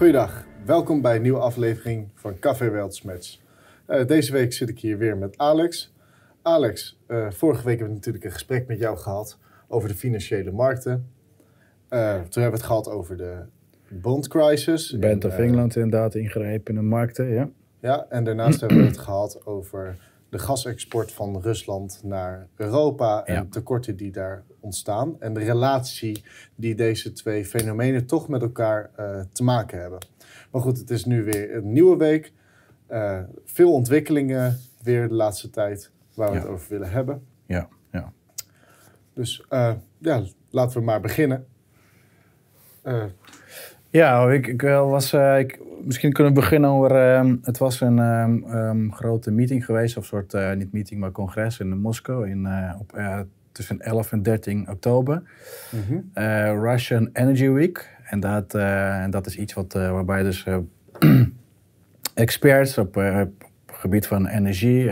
Goeiedag, welkom bij een nieuwe aflevering van Café Weltsmatch. Uh, deze week zit ik hier weer met Alex. Alex, uh, vorige week hebben we natuurlijk een gesprek met jou gehad over de financiële markten. Uh, toen hebben we het gehad over de bond crisis. Bank of England inderdaad ingrijpen in de markten, ja. Ja, en daarnaast hebben we het gehad over de gasexport van Rusland naar Europa en tekorten die daar ontstaan. En de relatie die deze twee fenomenen toch met elkaar uh, te maken hebben. Maar goed, het is nu weer een nieuwe week. Uh, veel ontwikkelingen weer de laatste tijd waar we het over willen hebben. Ja, ja. Dus uh, ja, laten we maar beginnen. ja, ik, ik was, ik, misschien kunnen we beginnen over. Uh, het was een um, grote meeting geweest, of soort, uh, niet meeting, maar congres in Moskou in, uh, op, tussen 11 en 13 oktober. Mm -hmm. Russian Energy Week. En dat, en dat is iets wat, waarbij dus experts op het gebied van energie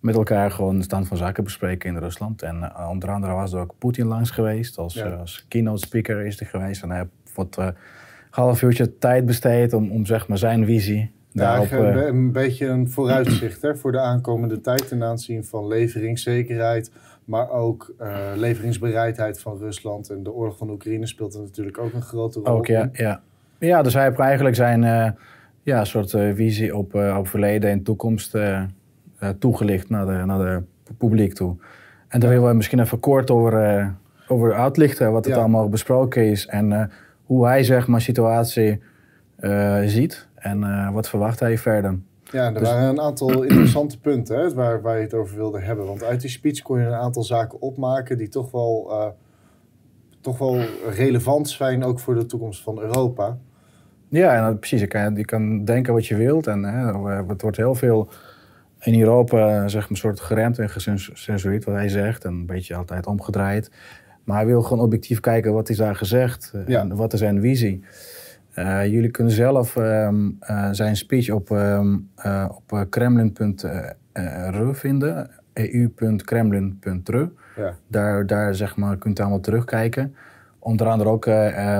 met elkaar gewoon de stand van zaken bespreken in Rusland. En onder andere was er ook Poetin langs geweest, als, ja. als keynote speaker is er geweest. En hij heeft wat half uurtje tijd besteed om, om zeg maar zijn visie daarop... Ja, een, een beetje een vooruitzicht hè, voor de aankomende tijd ten aanzien van leveringszekerheid, maar ook uh, leveringsbereidheid van Rusland. En de oorlog van Oekraïne speelt er natuurlijk ook een grote rol ook, ja, ja. ja, dus hij heeft eigenlijk zijn uh, ja, soort uh, visie op, op verleden en toekomst toegelicht naar de, naar de publiek toe. En daar willen we misschien even kort over, over uitlichten wat het allemaal besproken is en hoe hij zeg maar situatie ziet en wat verwacht hij verder. Ja, er dus, waren een aantal interessante punten hè, waar, waar je het over wilde hebben. Want uit die speech kon je een aantal zaken opmaken die toch wel, uh, toch wel relevant zijn, ook voor de toekomst van Europa. Ja, en precies. Je kan, je kan denken wat je wilt. En hè, het wordt heel veel in Europa zeg maar, een soort geremd en gecensureerd wat hij zegt. En een beetje altijd omgedraaid. Maar hij wil gewoon objectief kijken wat is daar gezegd eh, en wat is zijn visie. Uh, jullie kunnen zelf um, uh, zijn speech op, um, uh, op kremlin.ru vinden, eu.kremlin.ru. Ja. Daar, daar zeg maar, kunt u allemaal terugkijken. Onder andere ook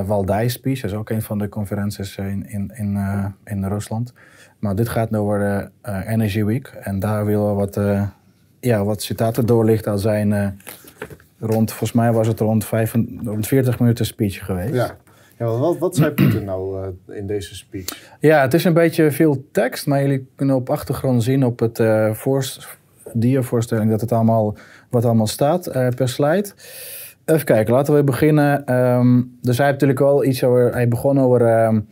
Waldijs speech, dat is ook een van de conferenties in, in, in, in Rusland. Maar dit gaat over de Energy Week en daar willen we wat, ja, wat citaten doorlichten als zijn rond, volgens mij was het rond, 45, minuten speech geweest. Ja. Ja, wat, wat zei Poetin nou uh, in deze speech? Ja, het is een beetje veel tekst, maar jullie kunnen op achtergrond zien op het uh, dia-voorstelling dat het allemaal, wat allemaal staat uh, per slide. Even kijken, laten we beginnen. Um, dus hij heeft natuurlijk wel iets over, hij begon over um,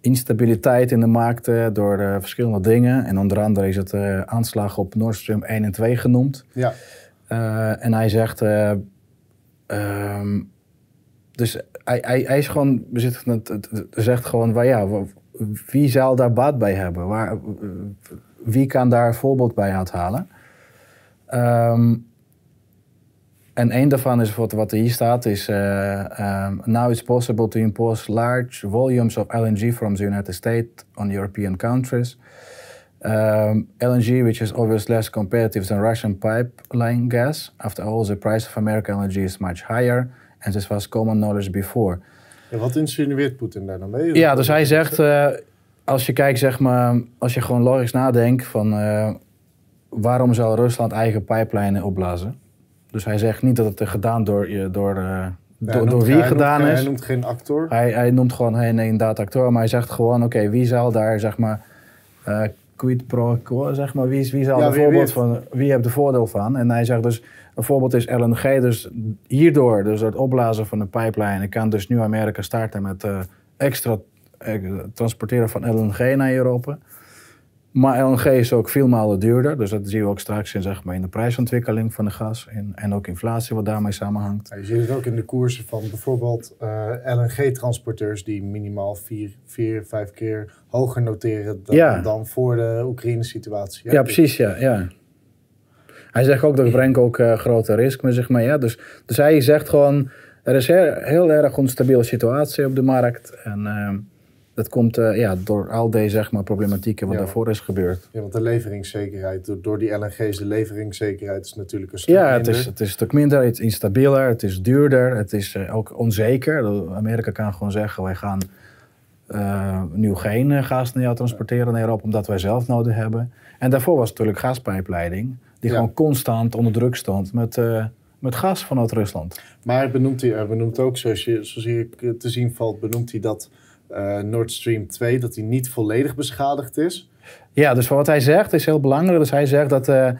instabiliteit in de markten door verschillende dingen. En onder andere is het aanslag op Nord Stream 1 en 2 genoemd. Ja. Uh, en hij zegt. Uh, um, dus hij, hij, hij, is gewoon. zegt gewoon. Ja, wie zal daar baat bij hebben? Waar, wie kan daar een voorbeeld bij uithalen? Um, en een daarvan is wat, wat hier staat: is. Uh, now it's possible to impose large volumes of LNG from the United States on European countries. Um, LNG, which is obviously less competitive than Russian pipeline gas. After all, the price of American LNG is much higher, and this was common knowledge before. Ja, wat insinueert Poetin daar dan mee? Ja, dus hij zegt, uh, als je kijkt, zeg maar, als je gewoon logisch nadenkt van uh, waarom zou Rusland eigen pijplijnen opblazen? Dus hij zegt niet dat het gedaan door, door, uh, ja, door, door wie gedaan noemt, is. Hij noemt geen actor. Hij, hij noemt gewoon geen nee, inderdaad acteur, maar hij zegt gewoon, oké, okay, wie zal daar, zeg maar quid pro quo, zeg maar. Wie, wie, zal ja, wie, voorbeeld van, wie heeft er voordeel van? En hij zegt dus, een voorbeeld is LNG. Dus hierdoor, dus het opblazen van de pijplijn, kan dus nu Amerika starten met uh, extra uh, transporteren van LNG naar Europa. Maar LNG is ook veel malen duurder. Dus dat zien we ook straks in, zeg maar, in de prijsontwikkeling van de gas. En, en ook inflatie wat daarmee samenhangt. Ja, je ziet het ook in de koersen van bijvoorbeeld uh, eh, LNG-transporteurs... die minimaal vier, vier, vijf keer hoger noteren dan, ja. dan voor de Oekraïne-situatie. Ja, ja, precies. Ja, ja. Hij zegt ook dat brengt ook uh, grote risico met zich mee. Ja. Dus, dus hij zegt gewoon... Er is heel, heel erg onstabiele situatie op de markt. En... Uh, dat komt uh, ja, door al deze zeg maar, problematieken wat ja. daarvoor is gebeurd. Ja, want de leveringszekerheid, door, door die LNG's, de leveringszekerheid is natuurlijk een stuk ja, minder. Ja, het is, het is een stuk minder, het is instabieler, het is duurder, het is uh, ook onzeker. Amerika kan gewoon zeggen, wij gaan uh, nu geen gas naar transporteren naar Europa, omdat wij zelf nodig hebben. En daarvoor was natuurlijk gaspijpleiding, die gewoon constant onder druk stond met, uh, met gas vanuit Rusland. Maar benoemt hij benoemt ook, zoals, je, zoals hier te zien valt, benoemt hij dat uh, Nord Stream 2, dat die niet volledig beschadigd is. Ja, dus wat hij zegt is heel belangrijk. Dus hij zegt dat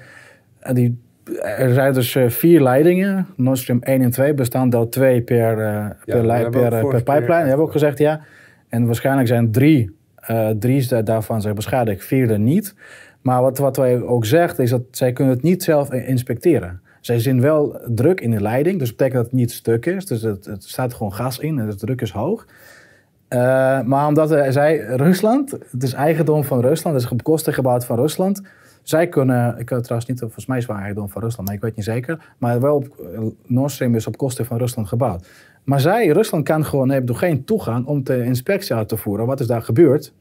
die er zijn dus uh, vier leidingen. Nord Stream 1 en 2 bestaan door twee per, uh, per, per, pipeline. We hebben ook gezegd ja. En waarschijnlijk zijn drie, uh, drie daarvan zijn beschadigd, vierde niet. Maar wat, wat wij ook zegt is dat zij kunnen het niet zelf inspecteren. Zij zien wel druk in de leiding, dus dat betekent dat het niet stuk is. Dus het, het staat gewoon gas in en de druk is hoog. maar omdat zij, Rusland, het is eigendom van Rusland, het is op kosten gebouwd van Rusland zij kunnen, ik kan trouwens niet, volgens mij is doen van Rusland, maar ik weet niet zeker. Maar wel eh, Nord Stream is op kosten van Rusland gebouwd. Maar zij, Rusland kan gewoon, heeft geen toegang om de inspectie uit te voeren. Wat is daar gebeurd?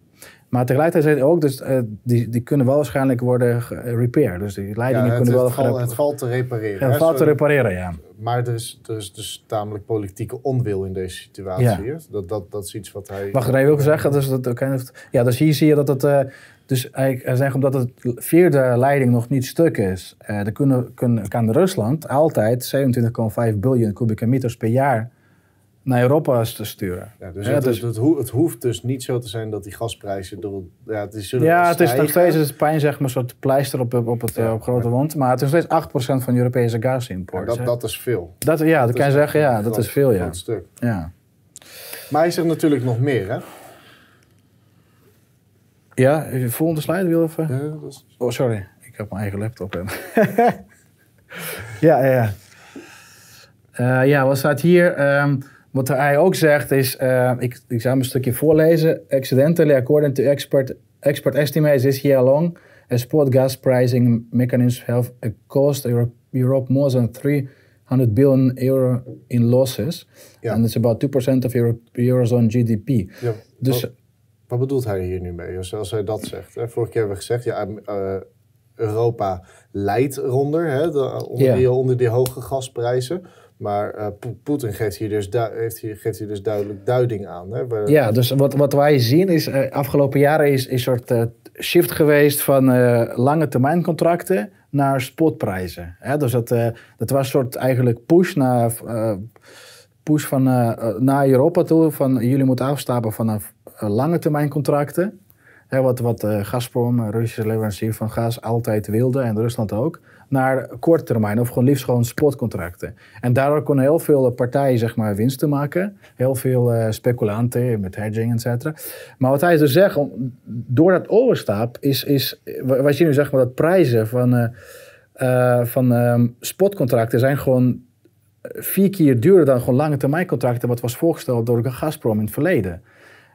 Maar tegelijkertijd ook, dus, uh, die, die kunnen wel waarschijnlijk worden repaired. Dus die leidingen ja, kunnen het wel... Val, het valt te repareren. het valt te repareren, ja. Maar er is, er is dus tamelijk politieke onwil in deze situatie. Ja. Dat, dat, dat is iets wat hij... Wacht, ik wil zeggen, dus, dat, ja, dus hier zie je dat het... Uh, dus hij zegt omdat het vierde leiding nog niet stuk is, uh, dan kunnen, kunnen, kan Rusland altijd 27,5 biljoen kubieke meters per jaar naar Europa te sturen. Ja, dus, het, dus het, het, hoeft dus niet zo te zijn dat die gasprijzen door. Ja, het is, ja, het is nog steeds het pijn, zeg maar, een soort pleister op, op, het, op grote wond. Maar het is nog steeds 8% van Europese gasimport. dat, dat is veel. Dat, ja, dat, kan je zeggen, ja, dat is veel, ja. Stuk. Ja. Maar hij zegt natuurlijk nog meer, hè? Ja, volgende slide wil even. Ja, Oh, sorry. Ik heb mijn eigen laptop. ja, ja. Uh, ja, wat staat hier? Um, wat hij ook zegt is, uh, ik, ik zal hem een stukje voorlezen. Accidentally, according to expert, expert estimates this year long, a spot gas pricing mechanism have cost Europe, Europe more than 300 billion euro in losses. Ja. And it's about 2% of Euro, Eurozone GDP. Ja. Dus wat bedoelt hij hier nu mee? Als hij dat zegt. Hè? Vorige keer hebben we gezegd, ja, uh, Europa leidt eronder, hè, de, onder, die, onder die hoge gasprijzen. Maar uh, Poetin geeft hier, dus heeft hier, geeft hier dus duidelijk duiding aan. Hè? Ja, dus wat, wat wij zien is, uh, afgelopen jaren is, een soort uh, shift geweest van lange termijn contracten naar spotprijzen. Hè? Dus dat, dat was een soort eigenlijk push naar, push van, naar Europa toe. Van jullie moeten afstappen vanaf lange termijn contracten. Hè, wat wat uh, Gazprom, Russische leverancier van gas, altijd wilde en Rusland ook. Naar korte termijn of gewoon liefst gewoon spotcontracten. En daardoor konden heel veel partijen zeg maar, winsten maken. Heel veel speculanten met hedging, et cetera. Maar wat hij dus zegt, door dat overstap is, is wij zien nu zeg maar dat prijzen van, van um, spotcontracten zijn gewoon vier keer duurder dan gewoon lange termijn contracten wat was voorgesteld door Gazprom in het verleden.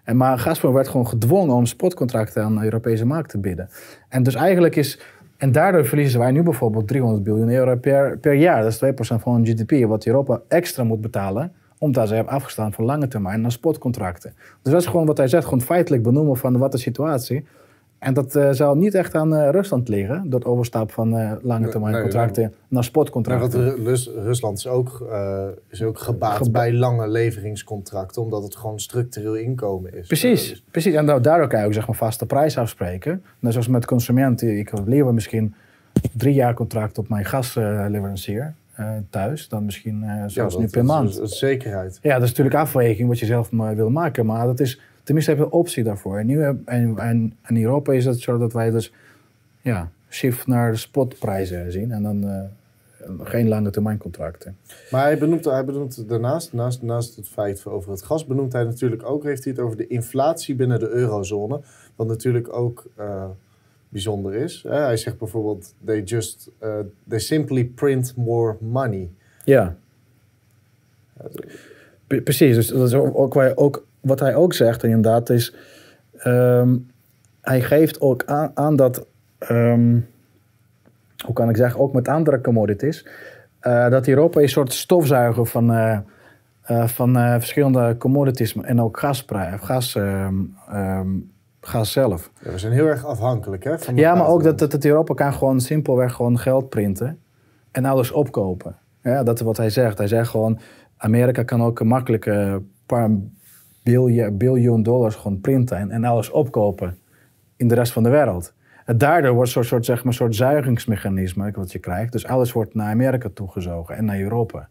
En maar Gazprom werd gewoon gedwongen om spotcontracten aan de Europese markt te bieden. En dus eigenlijk is... En daardoor verliezen wij nu bijvoorbeeld 300 biljoen euro per, per jaar. Dat is 2% van hun GDP, wat Europa extra moet betalen omdat ze hebben afgestaan van lange termijn naar spotcontracten. Dus dat is gewoon wat hij zegt, gewoon feitelijk benoemen van wat de situatie en dat uh, zou niet echt aan uh, Rusland liggen, dat overstap van uh, lange termijn contracten naar want Rusland is ook, is ook gebaat bij lange leveringscontracten, omdat het gewoon structureel inkomen is. Precies, dus- precies. en daardoor kan je ook zeg maar, vaste prijs afspreken. Net zoals met consumenten, ik lever misschien drie jaar contract op mijn gasleverancier. thuis, dan misschien zoals nu per maand. Dat is zekerheid. Ja, dat is natuurlijk afweging wat je zelf wil maken, maar dat is Tenminste, hebben we een optie daarvoor. En, nu, en, en, in Europa is het zo dat wij dus ja, shift naar de spotprijzen zien. En dan uh, geen lange termijn contracten. Maar hij benoemt, hij benoemt daarnaast, naast, naast het feit over het gas, benoemt hij natuurlijk ook, heeft hij het over de inflatie binnen de eurozone. Wat natuurlijk ook uh, bijzonder is. Hij zegt bijvoorbeeld, they just, uh, they simply print more money. Ja. Precies, dus dat is ook, ook, ook wat hij ook zegt inderdaad is... Um, hij geeft ook aan, aan dat... Um, hoe kan ik zeggen? Ook met andere commodities... Uh, dat Europa een soort stofzuiger van, uh, uh, van verschillende commodities en ook gasprijs, gas, um, gas zelf. Ja, we zijn heel erg afhankelijk hè? Van ja, maar ook dat, dat, dat, Europa kan gewoon simpelweg gewoon geld printen en alles opkopen. Ja, dat is wat hij zegt. Hij zegt gewoon, Amerika kan ook makkelijk een paar biljoen, dollars gewoon printen en, en alles opkopen in de rest van de wereld. En daardoor wordt zo'n soort, zeg maar, soort zuigingsmechanisme wat je krijgt. Dus alles wordt naar Amerika toegezogen en naar Europa.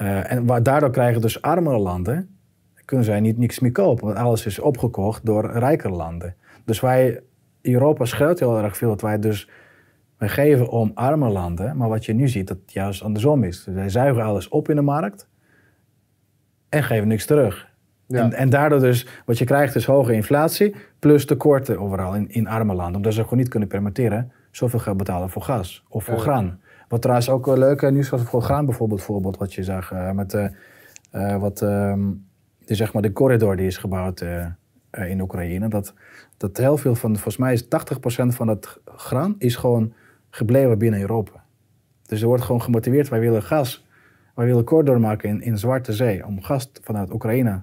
Uh, en daardoor krijgen dus armere landen, kunnen zij niet niks meer kopen. Want alles is opgekocht door rijkere landen. Dus wij, Europa scheelt heel erg veel dat wij dus wij geven om arme landen. Maar wat je nu ziet, dat het juist andersom is. Wij zuigen alles op in de markt en geven niks terug. En, en, daardoor dus, wat je krijgt is hoge inflatie, plus tekorten overal in, in arme landen. Omdat ze gewoon niet kunnen permitteren zoveel geld betalen voor gas of voor graan. Wat trouwens ook wel leuk nieuws was voor graan bijvoorbeeld, voorbeeld wat je zag uh, met uh, wat, um, de, zeg maar de corridor die is gebouwd in Oekraïne. Dat, dat heel veel van, volgens mij is 80% van het graan is gewoon gebleven binnen Europa. Dus er wordt gewoon gemotiveerd, wij willen gas, wij willen corridor maken in, in Zwarte Zee om gas vanuit Oekraïne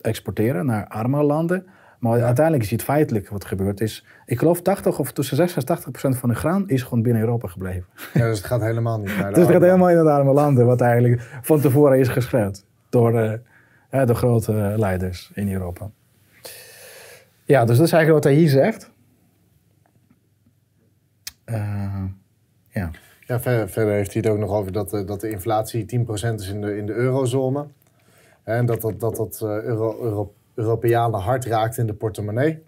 exporteren naar arme landen. Maar uiteindelijk is het feitelijk wat gebeurd is. Ik geloof 80 of tussen 60 en 80 procent van de graan is gewoon binnen Europa gebleven. Ja, dus het gaat helemaal niet naar de Dus het gaat helemaal in de arme landen, wat eigenlijk van tevoren is geschreven door de, uh, de grote leiders in Europa. Ja, dus dat is eigenlijk wat hij hier zegt. Uh, ja. Ja, verder, verder, heeft hij het ook nog over dat, uh, dat de inflatie 10% is in de, in de eurozone. En dat dat, dat, dat uh, Euro, Euro, Europeanen hard raakt in de portemonnee.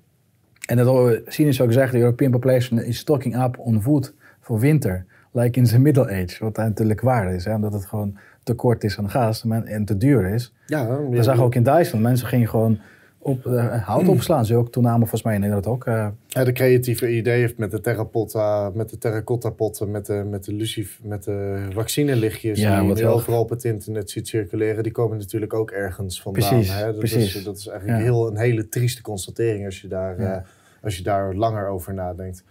En dat zien is ook gezegd, de European population is stocking up on food voor winter. Like in the middle age, wat natuurlijk waar is. Hè? Omdat het gewoon tekort is aan gas en te duur is. Ja, ja, We zagen ook in Duitsland, mensen gingen gewoon op, uh, hout opslaan. Ze ook toename volgens mij in Nederland ook. Uh, ja, de creatieve idee heeft met de terracotta, met de terracotta potten, met de, met de lucif, met de vaccinelichtjes ja, die je overal op het internet ziet circuleren, die komen natuurlijk ook ergens vandaan. Precies, hè? Dat, precies. Is, dat is eigenlijk ja. heel, een hele trieste constatering als je daar, ja. uh, als je daar langer over nadenkt.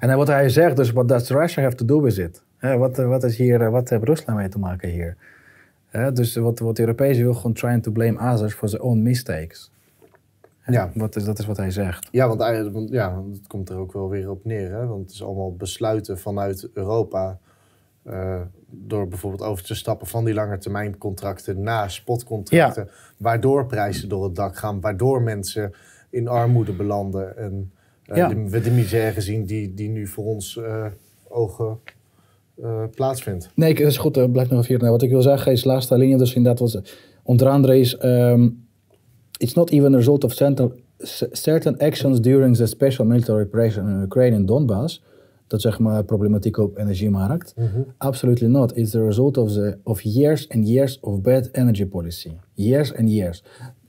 En wat hij zegt, dus what does Russia have to do with it? Wat, wat, is hier, wat heeft Rusland mee te maken hier? dus wat, wat de Europezen wil gewoon trying to blame others for their own mistakes. Ja. Wat is, dat is wat hij zegt. Ja, want eigenlijk, ja, het komt er ook wel weer op neer. Hè? Want het is allemaal besluiten vanuit Europa. Uh, door bijvoorbeeld over te stappen van die langetermijncontracten naar spotcontracten. Ja. Waardoor prijzen door het dak gaan. Waardoor mensen in armoede belanden. En uh, ja. we de misère zien die, die nu voor ons uh, ogen plaatsvindt. Nee, dat is goed. Uh, blijf nog even hier. Wat ik wil zeggen is, laatste linie dus inderdaad was... Onder andere is... Um, it's not even a result of certain actions during the special military operation in Ukraine in Donbass. Dat zeg maar problematiek op energiemarkt. Mm -hmm. Absolutely not. It's the result of, the, of years and years of bad energy policy. Years and years.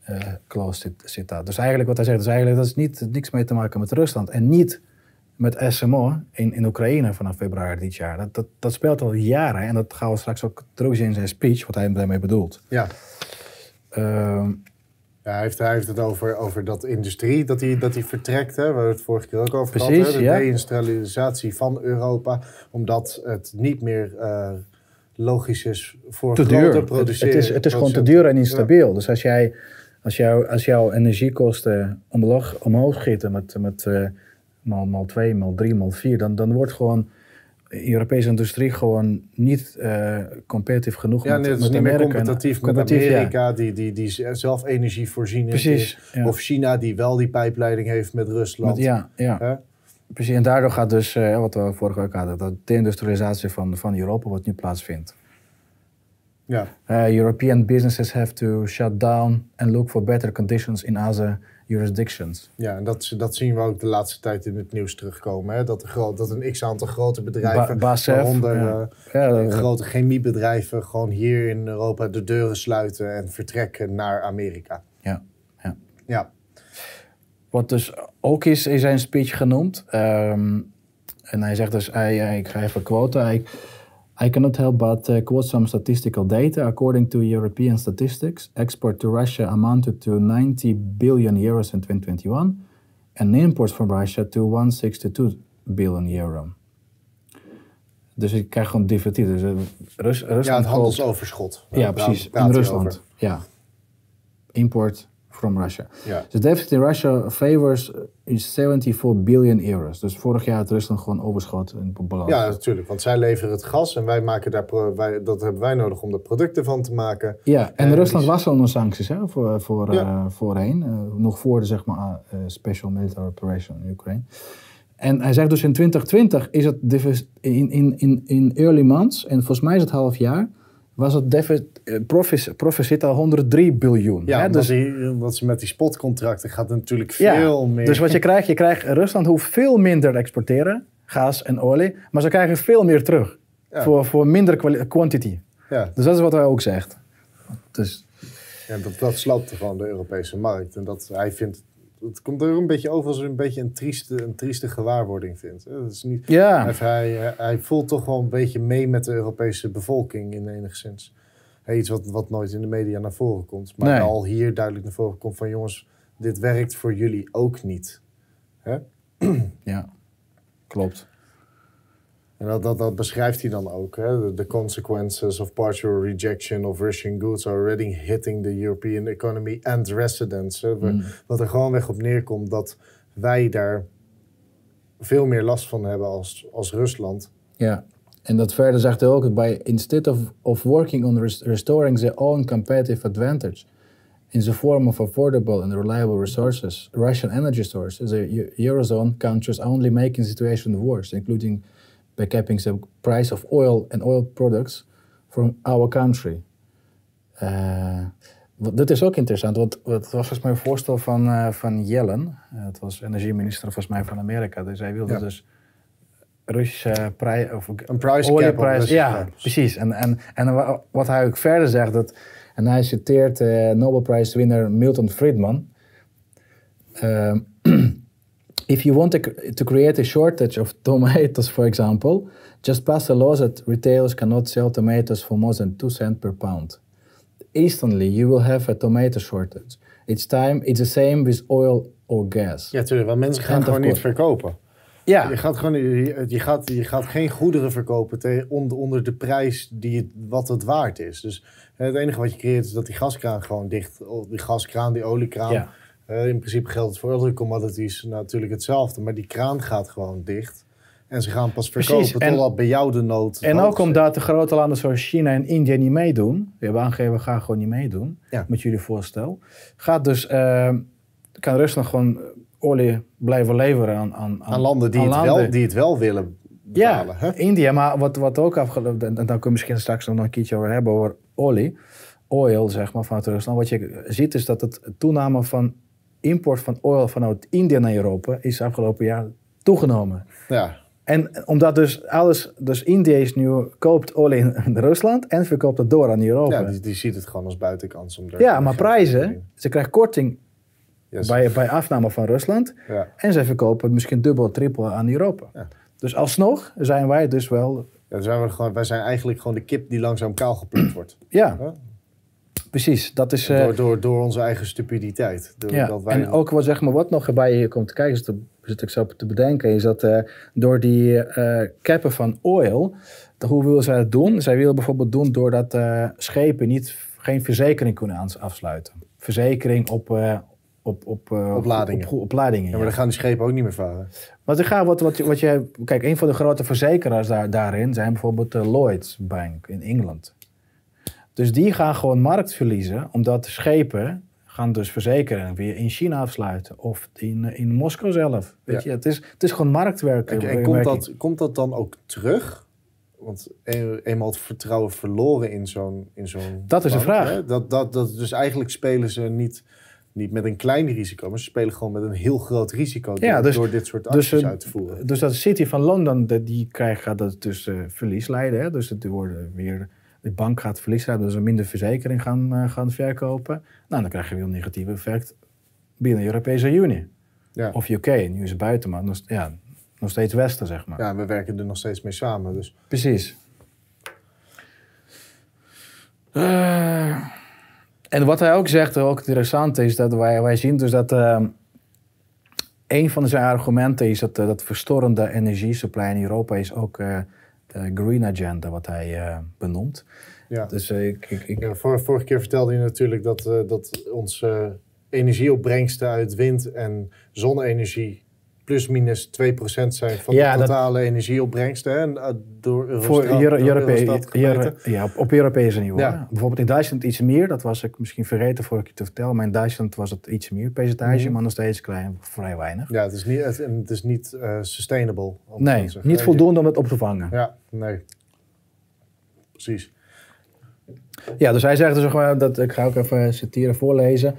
Uh, close citaat. Dus eigenlijk wat hij zegt, is eigenlijk dat is niet, niks mee te maken met Rusland. En niet met SMO in, in Oekraïne vanaf februari dit jaar. Dat, dat, dat speelt al jaren. En dat gaan we straks ook terugzien in zijn speech, wat hij daarmee bedoelt. Ja. Uh, ja, hij, heeft, hij heeft het over, over dat industrie, dat die, dat vertrekt. Hè. We hebben het vorige keer ook over Precies, gehad. Hè. De ja. deindustrialisatie van Europa. Omdat het niet meer uh, logisch is voor te grote produceren. Het, is, het is gewoon te duur en instabiel. Ja. Dus als, jij, als, jou, als jouw energiekosten omhoog, omhoog schieten met, met uh, maal, maal 2, maal 3, maal 4... Dan, dan wordt gewoon Europese industrie gewoon niet uh, competitief genoeg ja, met, nee, het is met niet Amerika. meer competitief, met Amerika, ja. die, die, die zelf energievoorziening Precies, is. Ja. Of China, die wel die pijpleiding heeft met Rusland. Met, ja, ja. Huh? Precies, en daardoor gaat dus, uh, wat we vorige week hadden, dat deindustrialisatie van, van Europa wat nu plaatsvindt. Ja. Uh, European businesses have to shut down and look for better conditions in other jurisdictions. Ja, en dat, dat zien we ook de laatste tijd in het nieuws terugkomen. Hè? Dat, de, dat een x-aantal grote bedrijven, ba waaronder ja. Uh, ja, grote chemiebedrijven, gewoon hier in Europa de deuren sluiten en vertrekken naar Amerika. Ja, ja. ja. Wat dus ook is in zijn speech genoemd, um, en hij zegt dus, hij, ik ga even quoten, hij, I cannot help but uh, quote some statistical data. According to European statistics, export to Russia amounted to 90 billion euros in 2021 and imports from Russia to 162 billion euro. Dus ik krijg gewoon divertiet. Dus uh, Rus, Rusland ja, het handelsoverschot. Ja, precies. in Rusland. Ja. Import from Russia. Ja. Deficit in Russia favors is 74 billion euros. Dus vorig jaar had Rusland gewoon overschot in balans. Ja, natuurlijk. Want zij leveren het gas en wij maken daar pro- wij, dat hebben wij nodig om er producten van te maken. Ja, en En Rusland was al onder sancties hè, voor, voor, Ja. eh, voorheen. eh, nog voor de zeg maar, eh, Special Military Operation in Ukraine. En hij zegt dus in 2020 is het in, in, in, in early months, en volgens mij is het half jaar, was het deficit, eh, profis- proficit al 103 biljoen. Ja, hè? dus, die, ze met die spotcontracten gaat natuurlijk ja, veel meer. dus wat je krijgt, je krijgt, Rusland hoeft veel minder te exporteren, gas en olie, maar ze krijgen veel meer terug. Ja. Voor, voor minder quantity. Ja, Dus dat is wat hij ook zegt. Dus, ja dat, dat sloopt gewoon de Europese markt. En dat hij vindt. Het komt er een beetje over als een beetje een trieste, een trieste gewaarwording vindt. Dat is niet, ja. hij, hij, voelt toch wel een beetje mee met de Europese bevolking in enigszins. Iets wat, wat nooit in de media naar voren komt. Maar Nee. al hier duidelijk naar voren komt van jongens, dit werkt voor jullie ook niet. Hè? ja, klopt. En dat, dat, dat beschrijft hij dan ook. Hè? The consequences of partial rejection of Russian goods are already hitting the European economy and residents. Hè? We- Mm. Wat er gewoon weg op neerkomt dat wij daar veel meer last van hebben als, als Rusland. Ja, en dat verder zegt hij ook, by, instead of, of working on res- restoring their own competitive advantage in the form of affordable and reliable resources, Russian energy sources, the Eu- Eurozone countries only making the situation worse, including by capping the price of oil and oil products from our country. Eh, wat- dit is ook interessant, want het was volgens mij een voorstel van, eh, van Yellen. Eh, het was energieminister volgens mij van Amerika. Dus hij wilde Ja. dus Russische prijs... Of, Een price cap olieprijs. Russische Ja, precies. En, en, en wa- wat hij ook verder zegt, dat, en hij citeert eh Nobelprijswinnaar Milton Friedman. If you want to, to create a shortage of tomatoes, for example, just pass a law that retailers cannot sell tomatoes for more than 2 cents per pound. Instantly, you will have a tomato shortage. It's time, it's the same with oil or gas. Ja, tuurlijk, want mensen gaan gewoon niet verkopen. Ja, Je gaat gewoon je, je gaat, je gaat geen goederen verkopen te, onder, onder de prijs die het, wat het waard is. Dus het enige wat je creëert is dat die gaskraan gewoon dicht, die gaskraan, die oliekraan. Ja. Eh, in principe geldt het voor andere commodities natuurlijk hetzelfde, maar die kraan gaat gewoon dicht. En ze gaan pas Precies, verkopen en- totdat bij jou de nood. En ook omdat de grote landen zoals China en India niet meedoen. Die hebben aangegeven, we gaan gewoon niet meedoen. Ja. Met jullie voorstel. Gaat dus, eh, kan Rusland gewoon olie blijven leveren aan, aan, aan landen die, aan het, landen. Wel, die het wel willen betalen. Ja, hè? India. Maar wat, wat ook afgelopen... En daar kunnen we misschien straks nog een keertje over hebben, over olie. Oil, zeg maar, vanuit Rusland. Wat je ziet is dat het toename van import van oil vanuit India naar Europa... is afgelopen jaar toegenomen. Ja. En omdat dus alles, dus India is nu koopt olie in Rusland en verkoopt het door aan Europa. Ja, Ja, die, die ziet het gewoon als buitenkans om daar maar prijzen, ze krijgen korting Yes. bij, bij afname van Rusland Ja. en ze verkopen het misschien dubbel, trippel aan Europa. Ja. Dus alsnog zijn wij dus wel, Ja, zijn we gewoon, wij zijn eigenlijk gewoon de kip die langzaam kaal geplukt wordt. ja, Ja. Precies. Dat is, eh, Door, door, door onze eigen stupiditeit. Door, ja. dat wij, En ook wat, zeg maar, wat nog bij je komt te kijken, is te- zit ik zo te bedenken, is dat eh, door die eh cappen van oil, hoe willen zij dat doen? Zij willen bijvoorbeeld doen doordat schepen niet, geen verzekering kunnen afsluiten. Verzekering op, op, op, Op ladingen. Op, op ja, ja. maar dan gaan die schepen ook niet meer varen. Want ik ga wat, wat, je- wat jij, kijk, een van de grote verzekeraars daar, daarin zijn bijvoorbeeld de Lloyds Bank in Engeland. Dus die gaan gewoon markt verliezen, omdat de schepen gaan dus verzekeren weer in China afsluiten of in, eh, in Moskou zelf. Weet Ja. je, het is, het is gewoon marktwerk. En, komt, dat, komt dat dan ook terug? Want een- eenmaal het vertrouwen verloren in zo'n in zo'n Dat is de vraag. hè? Dat, dat, dat, dus eigenlijk spelen ze niet, niet met een klein risico, maar ze spelen gewoon met een heel groot risico door, dus- door dit soort dus, acties uit te voeren. Dus dat City van Londen, de- die krijgt, gaat dat dus eh, verlies leiden. Hè? Dus het worden weer, de bank gaat verlies leiden, dus ze minder verzekering gaan, eh, gaan verkopen. Nou, dan krijg je weer een negatief effect binnen de Europese Unie. Ja. Of UK, nu is het buiten, maar nog, ja, nog steeds Westen, zeg maar. Ja, we werken er nog steeds mee samen. Dus Precies. Eh, en wat hij ook zegt, ook interessant is, dat wij, wij zien dus dat eh, een van zijn argumenten is dat, eh, dat verstorende energiesupply in Europa is ook de green agenda, wat hij eh, benoemt. ja. Dus eh, ik, ik, ik, Ja, vor- vorige keer vertelde je natuurlijk dat, eh, dat ons, eh, energieopbrengsten uit wind- en zonne-energie plus minus 2% zijn van de totale energieopbrengsten. En, uh, door Eurostat, Voor ja, op, op Europese niveau. Ja. Bijvoorbeeld in Duitsland iets meer, dat was ik misschien vergeten voor ik je te vertellen, maar in Duitsland was het iets meer percentage, mhm. maar nog steeds klein, vrij weinig. Ja, het is niet, het, is niet uh, sustainable. Nee, niet voldoende om het op te vangen. Ja, nee. Precies. Ja, dus hij zegt dus, dat, ik ga ook even citeren, voorlezen.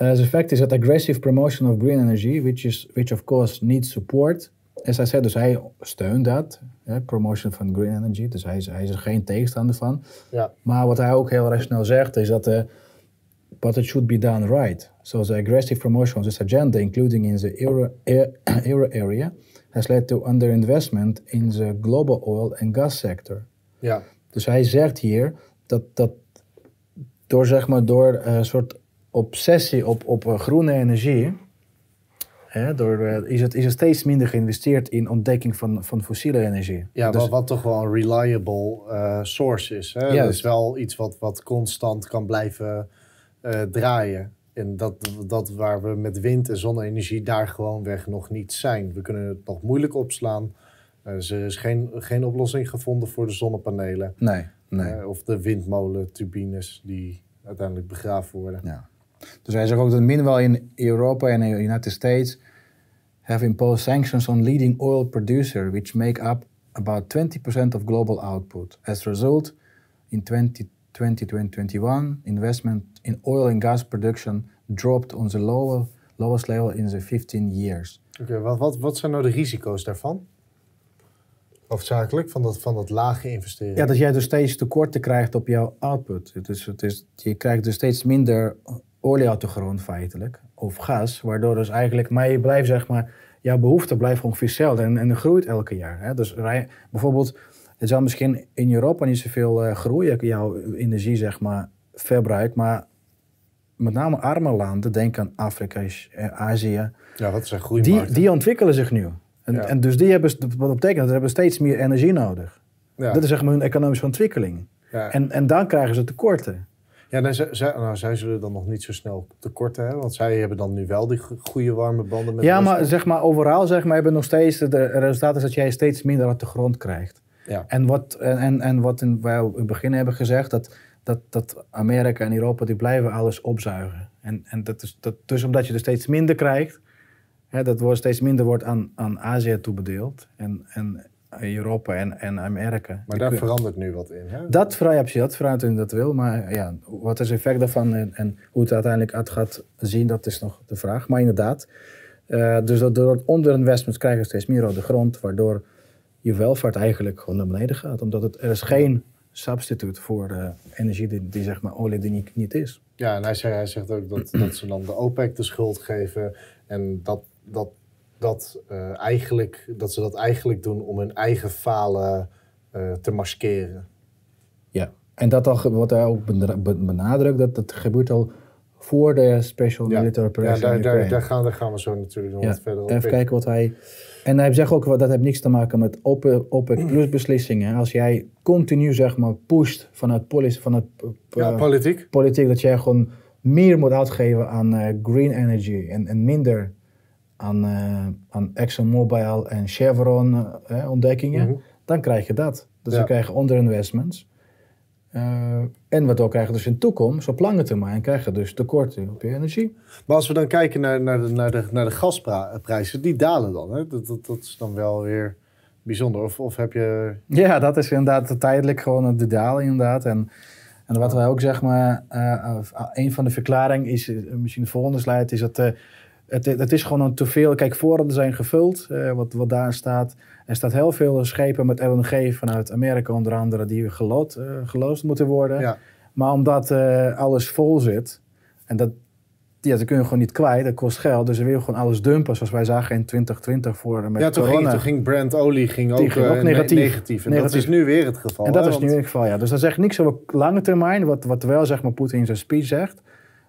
Uh, the fact is that aggressive promotion of green energy, which, is, which of course needs support. As I said, dus hij steunt dat, promotion van green energy. Dus hij is, hij is er geen tegenstander van. Ja. Maar wat hij ook heel snel zegt, is dat... Uh, but it should be done right. So the aggressive promotion of this agenda, including in the euro, euro area, has led to underinvestment in the global oil and gas sector. Ja. Dus hij zegt hier dat, dat door, zeg maar, door een uh, soort obsessie op, op uh, groene energie, hè, door, uh, is, het, is er steeds minder geïnvesteerd in ontdekking van, van fossiele energie. Ja, dus, wat, wat, toch wel een reliable uh, source is. Hè? Dat is wel iets wat, wat constant kan blijven draaien. En dat, dat waar we met wind- en zonne-energie daar gewoonweg nog niet zijn. We kunnen het nog moeilijk opslaan. er is geen, geen oplossing gevonden voor de zonnepanelen. Nee, nee. of de windmolenturbines die uiteindelijk begraven worden. Ja. Dus hij zegt ook dat meanwhile in Europa en in the United States have imposed sanctions on leading oil producers, which make up about 20% of global output. As a result, in 2020-2021, investment in oil and gas production dropped on the lower, lowest level in the 15 years. Oké, wat, wat, wat zijn nou de risico's daarvan? Hoofdzakelijk van dat, van dat lage investeren. Ja, dat jij dus steeds tekorten krijgt op jouw output. Dus het is, je krijgt dus steeds minder olie uit de grond feitelijk, of gas, waardoor dus eigenlijk, maar je blijft zeg maar, jouw behoefte blijft ongeveer hetzelfde en, en groeit elke jaar. Hè? Dus rij, bijvoorbeeld, het zal misschien in Europa niet zoveel uh, groeien, jouw energie zeg maar, verbruik, maar met name arme landen, denk aan Afrika, eh, Azië. Ja, dat zijn groeimarkten. Die, die ontwikkelen zich nu. En, en dus die hebben, wat betekent dat, ze hebben steeds meer energie nodig. Ja. Dat is zeg maar hun economische ontwikkeling. Ja. En, en dan krijgen ze tekorten. Ja, nou, zij, nou, zij zullen dan nog niet zo snel tekorten hebben, want zij hebben dan nu wel die goede warme banden met Ja, maar zeg maar overal zeg maar, hebben nog steeds, de resultaat is dat jij steeds minder uit de grond krijgt. Ja. En wat, en, en wat in, wij in het begin hebben gezegd, dat, dat, dat Amerika en Europa die blijven alles opzuigen. En, en dat is, dat, dus omdat je er steeds minder krijgt, hè, dat wordt steeds minder wordt aan, aan Azië toebedeeld. En, en Europa en, en Amerika. Maar daar verandert nu wat in, hè? Dat, vrij, dat verandert in dat wil, maar ja, wat is het effect daarvan en, en, hoe het uiteindelijk uit gaat zien, dat is nog de vraag. Maar inderdaad, uh, dus door het onderinvestment krijgen we steeds meer op de grond, waardoor je welvaart eigenlijk gewoon naar beneden gaat. Omdat het, er is geen substituut voor uh, energie die, die, zeg maar olie die niet, niet is. Ja, en hij, zei, hij zegt ook dat, dat ze dan de OPEC de schuld geven en dat, dat dat, uh, eigenlijk, dat ze dat eigenlijk doen om hun eigen falen uh, te maskeren. Ja, en dat al, wat hij ook benadrukt, dat dat gebeurt al voor de Special Military Operation. Ja, daar, daar, daar, gaan, daar gaan we zo natuurlijk nog ja, wat verder op. Even kijken wat hij. En hij zegt ook, dat heeft niks te maken met OPEC plus beslissingen. Als jij continu zeg maar pusht vanuit, vanuit ja, politiek. politiek, dat jij gewoon meer moet uitgeven aan uh, green energy en, en minder aan, uh, aan ExxonMobil en Chevron uh, ontdekkingen, mhm. dan krijg je dat. Dus ja. je krijgt onderinvestments. Uh, en wat ook krijgen dus in de toekomst, op lange termijn, krijg je dus tekorten op je energie. Maar als we dan kijken naar, naar, de, naar, de, naar de gasprijzen, die dalen dan. Hè? Dat, dat, dat is dan wel weer bijzonder. Of, of heb je... Ja, dat is inderdaad tijdelijk gewoon de dalen inderdaad. En, en wat wij ook zeg maar, uh, een van de verklaringen is, misschien de volgende slide, is dat het, het is gewoon een te veel. Kijk, voorraden zijn gevuld, uh, wat, wat daar staat. Er staat heel veel schepen met LNG vanuit Amerika onder andere die gelood, uh, geloosd moeten worden. Ja. Maar omdat uh, alles vol zit, en dat, ja, dat kun je gewoon niet kwijt, dat kost geld. Dus ze willen gewoon alles dumpen, zoals wij zagen in 2020 voor met Ja, toen ging, toen ging Brent olie ging ook, ging ook negatief. negatief. En negatief. dat is nu weer het geval. En dat is nu weer het geval, ja. Dus dat zegt niks over lange termijn, wat, wat wel zeg maar Poetin in zijn speech zegt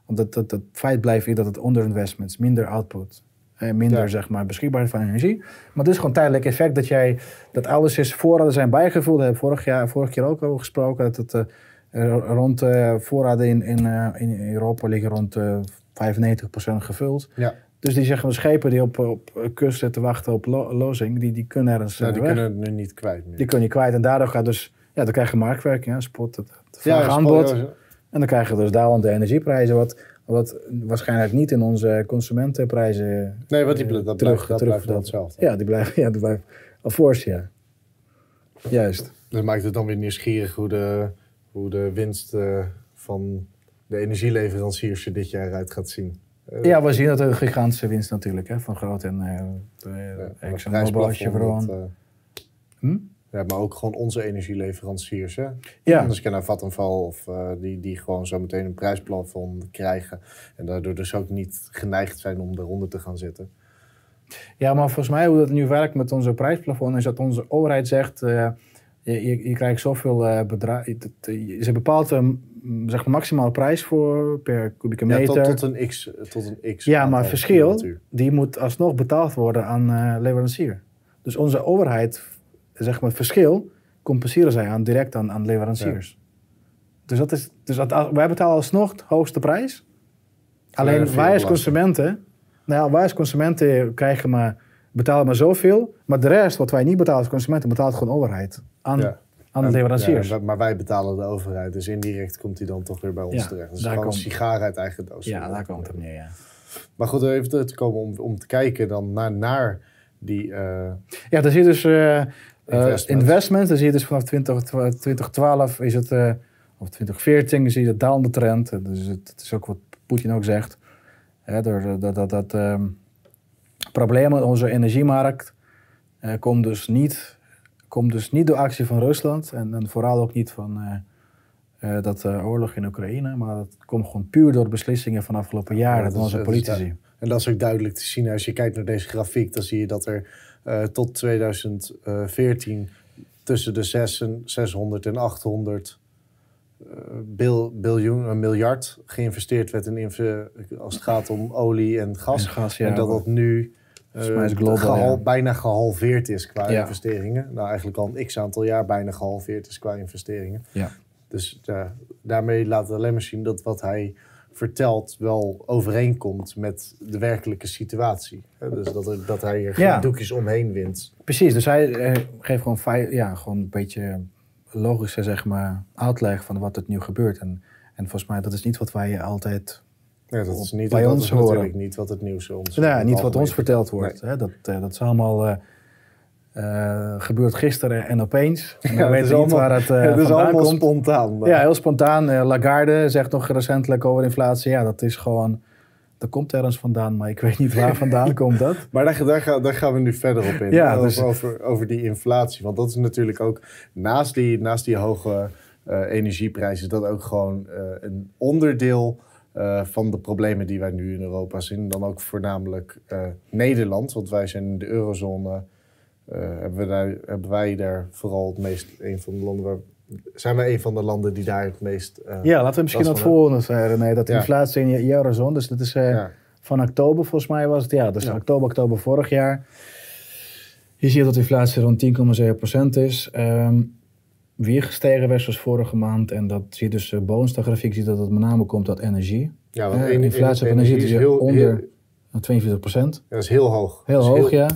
omdat het, het feit blijft hier dat het onderinvestments, minder output, eh, minder zeg maar, beschikbaarheid van energie. Maar het is gewoon tijdelijk effect dat jij, dat alles is voorraden zijn bijgevuld. We hebben vorig, jaar, vorig keer ook over gesproken dat het uh, rond uh, voorraden in, in, uh, in Europa liggen rond 95% gevuld. Ja. Dus die zeggen, schepen die op, op kust zitten wachten op lo lozing, die, die kunnen ergens Nou, eh, die weg. kunnen het nu niet kwijt meer. Die kun je kwijt. En daardoor gaat dus, ja, dan krijg je marktwerking, ja, spot, het, het ja, aanbod. En dan krijg je dus dalende energieprijzen, wat, wat waarschijnlijk niet in onze consumentenprijzen Nee, want die, eh, dat, terug- blijft, dat terug- blijft hetzelfde. Ja, die blijven, ja, die blijven, of ja. Juist. Dus maakt het dan weer nieuwsgierig hoe de, hoe de winst eh, van de energieleveranciers er dit jaar uit gaat zien. Eh, Ja, we zien dat een gigantische winst natuurlijk, hè, van groot en uh, ja, ExxonMobil, Chevron. dat, eh, Hm? Ja, maar ook gewoon onze energieleveranciers. Hè? Ja. Als ik naar Vattenfall of eh, die, die gewoon zo meteen een prijsplafond krijgen. En daardoor dus ook niet geneigd zijn om eronder te gaan zitten. Ja, maar volgens mij hoe dat nu werkt met onze prijsplafond is dat onze overheid zegt, eh, je, je, je krijgt zoveel uh, bedrag, ze bepaalt een zeg maar, maximale prijs voor per kubieke Ja, meter. tot, tot een x. Tot een x Ja, maar verschil, die moet alsnog betaald worden aan eh, leverancier. Dus onze overheid, zeg maar, het verschil compenseren zij aan, direct aan, aan leveranciers. Dus, dat is, dus dat, wij betalen alsnog de hoogste prijs. Alleen wij als consumenten, nou ja, wij als consumenten krijgen maar, betalen maar zoveel. Maar de rest, wat wij niet betalen als consumenten, betaalt gewoon overheid aan, Ja. aan de leveranciers. ja, maar wij betalen de overheid, dus indirect komt die dan toch weer bij ons terecht. Dus daar gewoon een komt- sigaar uit eigen doos. Ja, daar komt het neer, ja. Maar goed, even te te komen om, om te kijken dan naar, naar die... eh, Ja, dan zie je dus eh eh, Investments. investment. Dan zie je dus vanaf 20, 2012 is het, eh, of 2014 zie je de dalende trend. Eh, Dus het, het is ook wat Poetin ook zegt. Hè, door dat, dat, dat ehm, problemen in onze energiemarkt komt, dus niet, komt dus niet door actie van Rusland. En, en vooral ook niet van dat oorlog in Oekraïne. Maar dat komt gewoon puur door beslissingen van de afgelopen jaren Ja, dat is- onze dat politici. En dat is ook duidelijk te zien. Als je kijkt naar deze grafiek, dan zie je dat er eh, tot 2014 tussen de 6 en 600 en 800 eh, bil, biljoen, een miljard geïnvesteerd werd in als het gaat om olie en gas. En gas, ja. en dat dat nu eh, global, gehal- ja. bijna gehalveerd is qua Ja. investeringen. Nou, eigenlijk al een x aantal jaar bijna gehalveerd is qua investeringen. Ja. Dus daarmee laat het alleen maar zien dat wat hij vertelt wel overeenkomt met de werkelijke situatie. Dus dat, er, dat hij er geen Ja. doekjes omheen wint. Precies, dus hij eh, geeft gewoon, ja, gewoon een beetje logische zeg maar, uitleg van wat er nu gebeurt. En, en volgens mij, dat is niet wat wij altijd... Ja, dat is niet Bij ons horen. natuurlijk niet wat het nieuws ons. Nou, in het niet wat ons verteld wordt. Hè? Dat, eh, dat is allemaal eh, gebeurd gisteren en opeens. En Ja, is niet waar het, eh, het is allemaal komt. spontaan. maar- Ja, heel spontaan. Eh, Lagarde zegt nog recentelijk over inflatie. Ja, dat is gewoon... Dat komt ergens vandaan, maar ik weet niet waar vandaan komt dat. Maar daar, daar, gaan, daar gaan we nu verder op in. Ja, over, dus- over, over die inflatie. Want dat is natuurlijk ook naast die, naast die hoge energieprijzen, dat ook gewoon een onderdeel van de problemen die wij nu in Europa zien. Dan ook voornamelijk Nederland, want wij zijn in de eurozone. Eh, hebben, we daar, hebben wij daar vooral het meest, een van de landen waar. Zijn wij een van de landen die daar het meest. eh, Ja, laten we misschien Dat van- volgende zeggen, René. Dat de Ja. inflatie in de eurozone, dus dat is eh, ja. van oktober volgens mij was het. Ja, dus Ja. oktober, oktober vorig jaar. Je ziet dat de inflatie rond 10,7% is. Ehm weer gestegen versus vorige maand. En dat zie je dus uh, bovenste de grafiek, zie je dat het met name komt uit energie. Ja, want inflatie op energie energie is heel, onder- heel- Nou, 42%. ja, dat is heel hoog. Heel hoog, ja.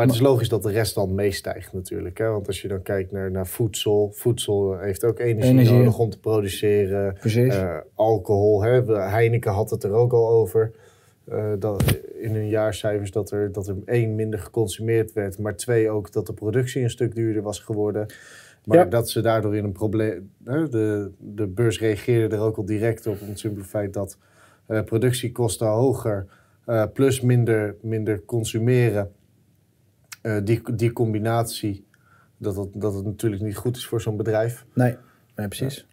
Maar het is logisch dat de rest dan meestijgt natuurlijk. Hè? Want als je dan kijkt naar, naar voedsel. Voedsel heeft ook energie, Energie. nodig om te produceren. Precies. Eh, alcohol. Hè? Heineken had het er ook al over. eh, dat in hun jaarcijfers dat er, dat er één minder geconsumeerd werd. Maar twee ook dat de productie een stuk duurder was geworden. Maar Ja. dat ze daardoor in een probleem... hè, De, de beurs reageerde er ook al direct op. Om het simpele feit dat eh, productiekosten hoger... plus minder, minder consumeren... Eh, die, die combinatie, dat het, dat het natuurlijk niet goed is voor zo'n bedrijf. Nee, nee precies.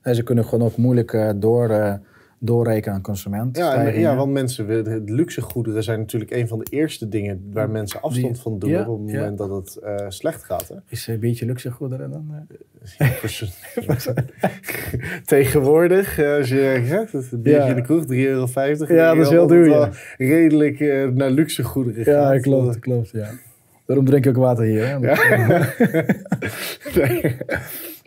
En ze kunnen gewoon ook moeilijk eh, door, eh, doorrekenen aan consument. Ja, en, ja, want mensen, willen- het luxegoederen zijn natuurlijk een van de eerste dingen waar mensen afstand van doen ja, op het ja. moment dat het slecht gaat. Hè? Is een beetje luxe goederen dan? Tegenwoordig, als je dat een biertje Ja. in de kroeg, 3,50 euro. Ja, dat is heel duur, redelijk naar luxegoederen gaat. Ja, klopt, klopt, ja. Daarom drink ik ook water hier. Hè? Nee.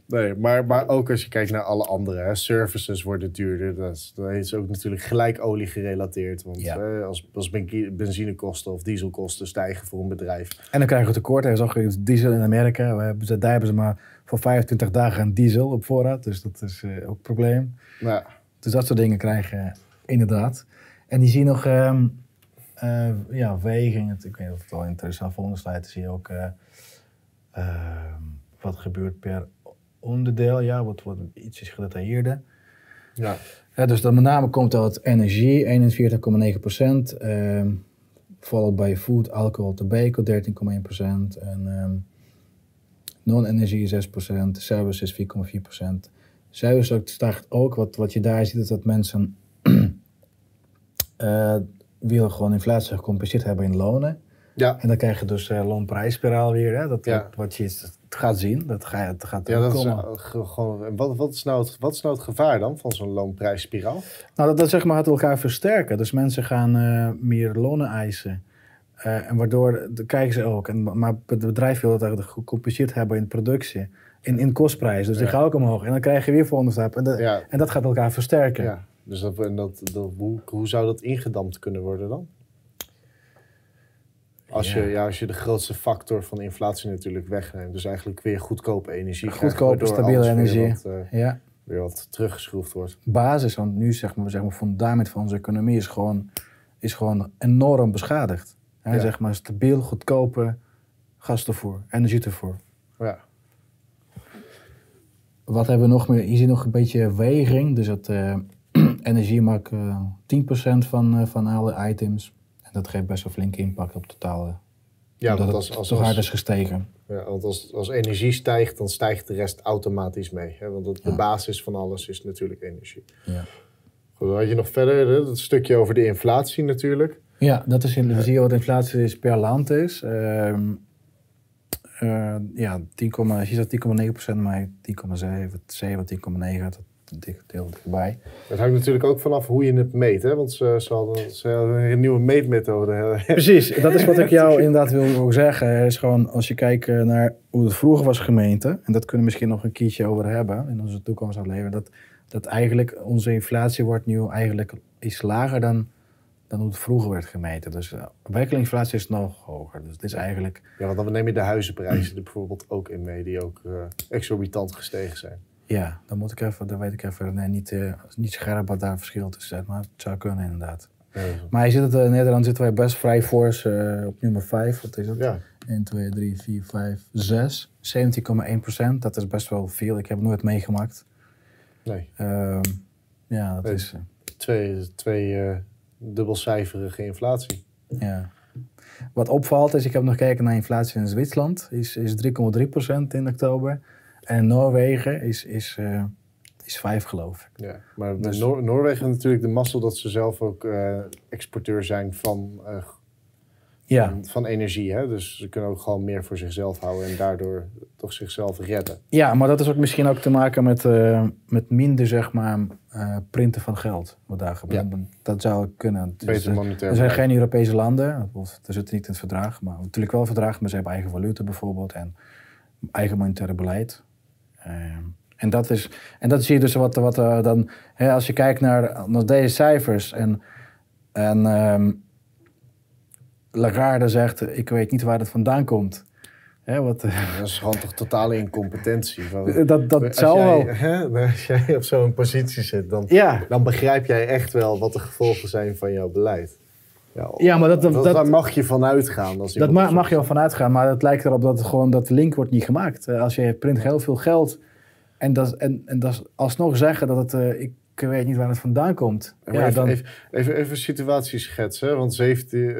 Nee, maar, maar ook als je kijkt naar alle andere. Hè, services worden duurder. Dat is, dat is ook natuurlijk gelijk olie gerelateerd. Want Ja. als, als ben- benzinekosten of dieselkosten stijgen voor een bedrijf. En dan krijgen we tekort. Is ook diesel in Amerika. We hebben, ze- daar hebben ze maar voor 25 dagen een diesel op voorraad. Dus dat is eh, ook een probleem. Nou, Dus dat soort dingen krijgen inderdaad. En die zie je nog, ehm, eh, ja, weging. Het- Ik weet niet of het wel interessant volgende slide zie je ook eh, ehm, wat gebeurt per onderdeel. Ja, wat wordt ietsjes gedetailleerder. ja. Ja, dus dan met name komt uit energie, 41,9%. ehm followed by food, alcohol, tobacco, 13,1%. En ehm, non-energie 6%, services 4,4%. Service ook stijgt ook, wat, wat je daar ziet is dat mensen eh willen gewoon inflatie gecompenseerd hebben in lonen. Ja, En dan krijg je dus eh loonprijsspiraal weer. Hè? Dat, Ja. wat, je het gaat zien, dat, ga dat gaat ja dat is uh, ge- gewoon. en Wat, wat, is nou het, wat is nou het gevaar dan van zo'n loonprijsspiraal? Nou, dat, dat zeg maar gaat elkaar versterken. Dus mensen gaan eh, meer lonen eisen. Eh, en waardoor dat krijgen ze ook. En, maar het bedrijf wil dat eigenlijk gecompenseerd hebben in productie. In, in kostprijs. Dus die Ja. gaan ook omhoog. En dan krijg je weer volgende stap. En, en dat gaat elkaar versterken. Dus dat, en dat, dat, hoe, hoe zou dat ingedampt kunnen worden dan? Als, Ja. Je, ja, als je de grootste factor van inflatie natuurlijk wegneemt. Dus eigenlijk weer goedkope energie. Goedkope, stabiele alles weer energie. Wat, eh, Ja. weer wat teruggeschroefd wordt. Basis, want nu zeg maar, zeg maar, fundament van onze economie is gewoon, is gewoon enorm beschadigd. Hè? Ja. Zeg maar stabiel, goedkope gastoevoer, energietoevoer. Ja, Wat hebben we nog meer? Je ziet nog een beetje weging. Dus dat eh, energie maakt eh 10% van, eh, van alle items. En dat geeft best wel flinke impact op het totale. ja want als, als, zo hard is gestegen. ja, want als, als energie stijgt, dan stijgt de rest automatisch mee. Hè? Want de basis van alles is natuurlijk energie. Ja. Goed, dan had je nog verder hè, dat stukje over de inflatie natuurlijk. Ja, dat is in, we zien wat inflatie is per land is. Ehm eh, ja, 10, je zegt 10,9%, maar 10,7, 7, 10,9, dat dik- deel erbij. Het hangt natuurlijk ook vanaf hoe je het meet. Hè? Want ze, ze, hadden, ze hadden een nieuwe meetmethode. Precies, dat is wat ik jou inderdaad wil, zeggen. Is gewoon, als je kijkt eh, naar hoe het vroeger was gemeten, en dat kunnen we misschien nog een keertje over hebben in onze toekomstaflevering, dat, dat eigenlijk onze inflatie wordt nu eigenlijk iets lager dan, dan hoe het vroeger werd gemeten. Dus uh, werkelijke is nog hoger. Dus het is eigenlijk, Ja, want dan neem je de huizenprijzen er bijvoorbeeld ook in mee, die ook eh, exorbitant gestegen zijn. Ja, dan moet ik even, dan weet ik even nee, niet, eh, niet scherp wat daar verschil tussen zit, maar het zou kunnen inderdaad. Ja, Maar je ziet het, eh, in Nederland zitten wij best vrij fors eh, op nummer 5. Wat is het? ja, 1, 2, 3, 4, 5, 6. 17,1 procent. Dat is best wel veel. Ik heb het nooit meegemaakt. nee. Ehm, ja, dat Nee. is... eh, Twee, twee eh, dubbelcijferige inflatie. ja. Wat opvalt is, ik heb nog gekeken naar inflatie in Zwitserland. Is, is 3,3 procent in oktober. En Noorwegen is, is, eh, is 5 geloof ik. Ja. Maar Dus- Noor- Noorwegen heeft natuurlijk de mazzel dat ze zelf ook eh, exporteur zijn van, eh, Ja, van, van energie. Hè? Dus ze kunnen ook gewoon meer voor zichzelf houden en daardoor toch zichzelf redden. ja maar dat is ook misschien ook te maken met, met minder, zeg maar, printen van geld. Wat daar gebeurt. Dat zou kunnen. Dus, Beter monetair Er zijn geen Europese landen, of er zit niet in het verdrag, maar natuurlijk wel verdrag, maar ze hebben eigen valuta bijvoorbeeld en eigen monetaire beleid. Ehm, en, dat is, en dat zie je dus wat, wat eh, dan, hè, als je kijkt naar, naar deze cijfers en, en ehm, Lagarde zegt, ik weet niet waar het vandaan komt. Hè, wat, eh, Dat is gewoon toch totale incompetentie. Van- dat dat zou jij, wel. Hè, als jij op zo'n positie zit, dan, Ja, dan begrijp jij echt wel wat de gevolgen zijn van jouw beleid. Ja, Ja, maar dat- dat- dat- daar mag je van uitgaan. Als Dat ma- mag je wel vanuit gaan, maar het lijkt erop dat gewoon dat link wordt niet gemaakt. Eh, Als je print heel veel geld en dat, en, en dat alsnog zeggen dat het, eh, ik weet niet waar het vandaan komt. Ja, even, dan, even, even, even situatie schetsen, want 17, eh,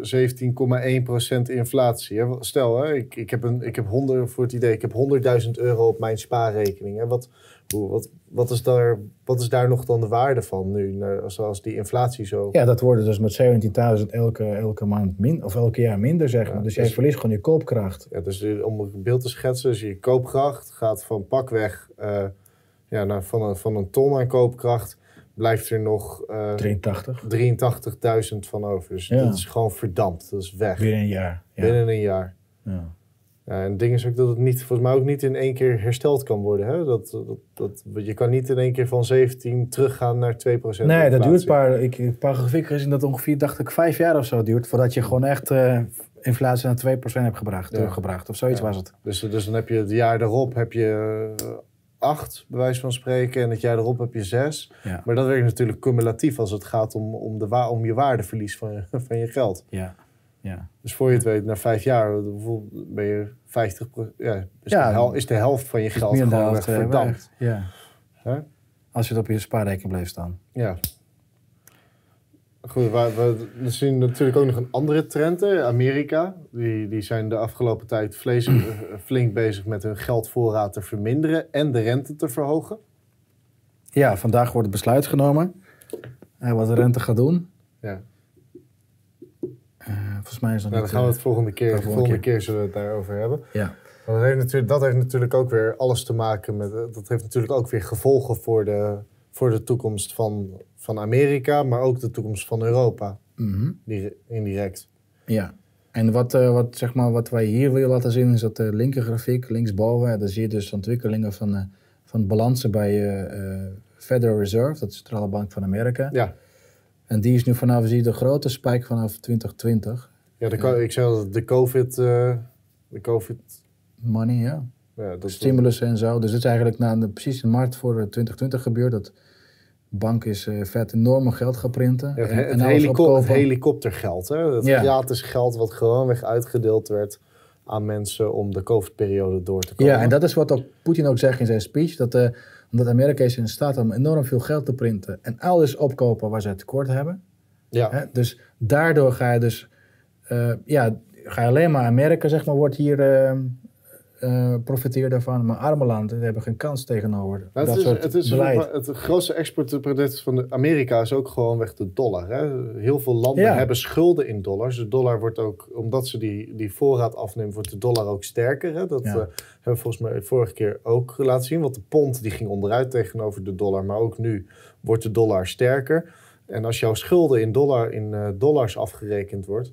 17,1% inflatie. Hè. Stel, hè, ik, ik, heb een, ik heb 100, voor het idee, ik heb 100.000 euro op mijn spaarrekening. Hè. Wat, hoe, wat, wat, is daar, wat is daar nog dan de waarde van nu, zoals die inflatie zo... ja, dat worden dus met 17.000 elke, elke maand min, of elke jaar minder, zeg maar. Ja, dus jij dus- verliest gewoon je koopkracht. Ja, dus eh, om een beeld te schetsen, dus je koopkracht gaat van pakweg eh, ja, naar, van, een, van een ton aan koopkracht, blijft er nog eh 83. 83.000 van over. Dus Ja. dat is gewoon verdampt, dat is weg. Binnen een jaar. Ja. Binnen een jaar. Ja. Ja, en het ding is ook dat het niet, volgens mij ook niet in één keer hersteld kan worden. Hè? Dat, dat, dat, je kan niet in één keer van 17 teruggaan naar 2%. Nee, dat duurt een paar, ik, een paar grafieken gezien dat ongeveer, dacht ik, vijf jaar of zo duurt. Voordat je gewoon echt uh, inflatie naar 2% hebt gebracht, teruggebracht. Of zoiets was het. Dus, dus dan heb je het jaar erop heb je 8, bij wijze van spreken. En het jaar erop heb je 6. Maar dat werkt natuurlijk cumulatief als het gaat om, om, de, om je waardeverlies van van je geld. Ja. Ja. Dus voor je het weet, na vijf jaar ben je 50 ja, is, ja, de hel, is de helft van je geld gewoon weg eh, verdampt. Ja. Als je het op je spaarrekening blijft staan. Ja. Goed, we, we, zien natuurlijk ook nog een andere trend. Hè. Amerika, die, die zijn de afgelopen tijd vlees, eh, flink bezig met hun geldvoorraad te verminderen en de rente te verhogen. Ja, vandaag wordt het besluit genomen uh, wat de rente gaat doen. Ja. Volgens mij is dat nou, Dan gaan we het volgende keer, de volgende, keer. keer zullen we het daarover hebben. Ja. Dat heeft, natuurlijk, dat heeft natuurlijk ook weer alles te maken met. Dat heeft natuurlijk ook weer gevolgen voor de, voor de toekomst van, van Amerika, maar ook de toekomst van Europa. Mm indirect. Ja. En wat, uh, wat, zeg maar, wat wij hier willen laten zien is dat de linkergrafiek, linksboven, daar zie je dus ontwikkelingen van, uh, van balansen bij uh, Federal Reserve, dat is de Centrale Bank van Amerika. Ja. En die is nu vanaf, zie je de grote spike vanaf 2020. Ja, de, ik zei dat de COVID, de COVID... Money, ja. ja dat Stimulus en zo. Dus het is eigenlijk na de, precies in maart voor 2020 gebeurd dat bank is uh, vet enorme geld gaan printen. Ja, het, en, het, helikoptergeld. Hè? Het ja. gratis geld wat gewoonweg uitgedeeld werd aan mensen om de COVID-periode door te komen. Ja, en dat is wat ook Poetin ook zegt in zijn speech. Dat, uh, omdat Amerika is in staat om enorm veel geld te printen en alles opkopen waar ze tekort hebben. Ja. Hè? Dus daardoor ga je dus, uh, ja, ga je alleen maar Amerika, zeg maar, wordt hier uh, profiteer daarvan. Maar arme landen hebben geen kans tegenover nou, dat het is, soort het, is beleid. het grootste exportproduct van Amerika is ook gewoon weg de dollar. Hè? Heel veel landen hebben schulden in dollars. De dollar wordt ook, omdat ze die, die voorraad afnemen, wordt de dollar ook sterker. Hè? Dat ja. uh, hebben we volgens mij vorige keer ook laten zien. Want de pond die ging onderuit tegenover de dollar. Maar ook nu wordt de dollar sterker. En als jouw schulden in, dollar, in uh, dollars afgerekend wordt...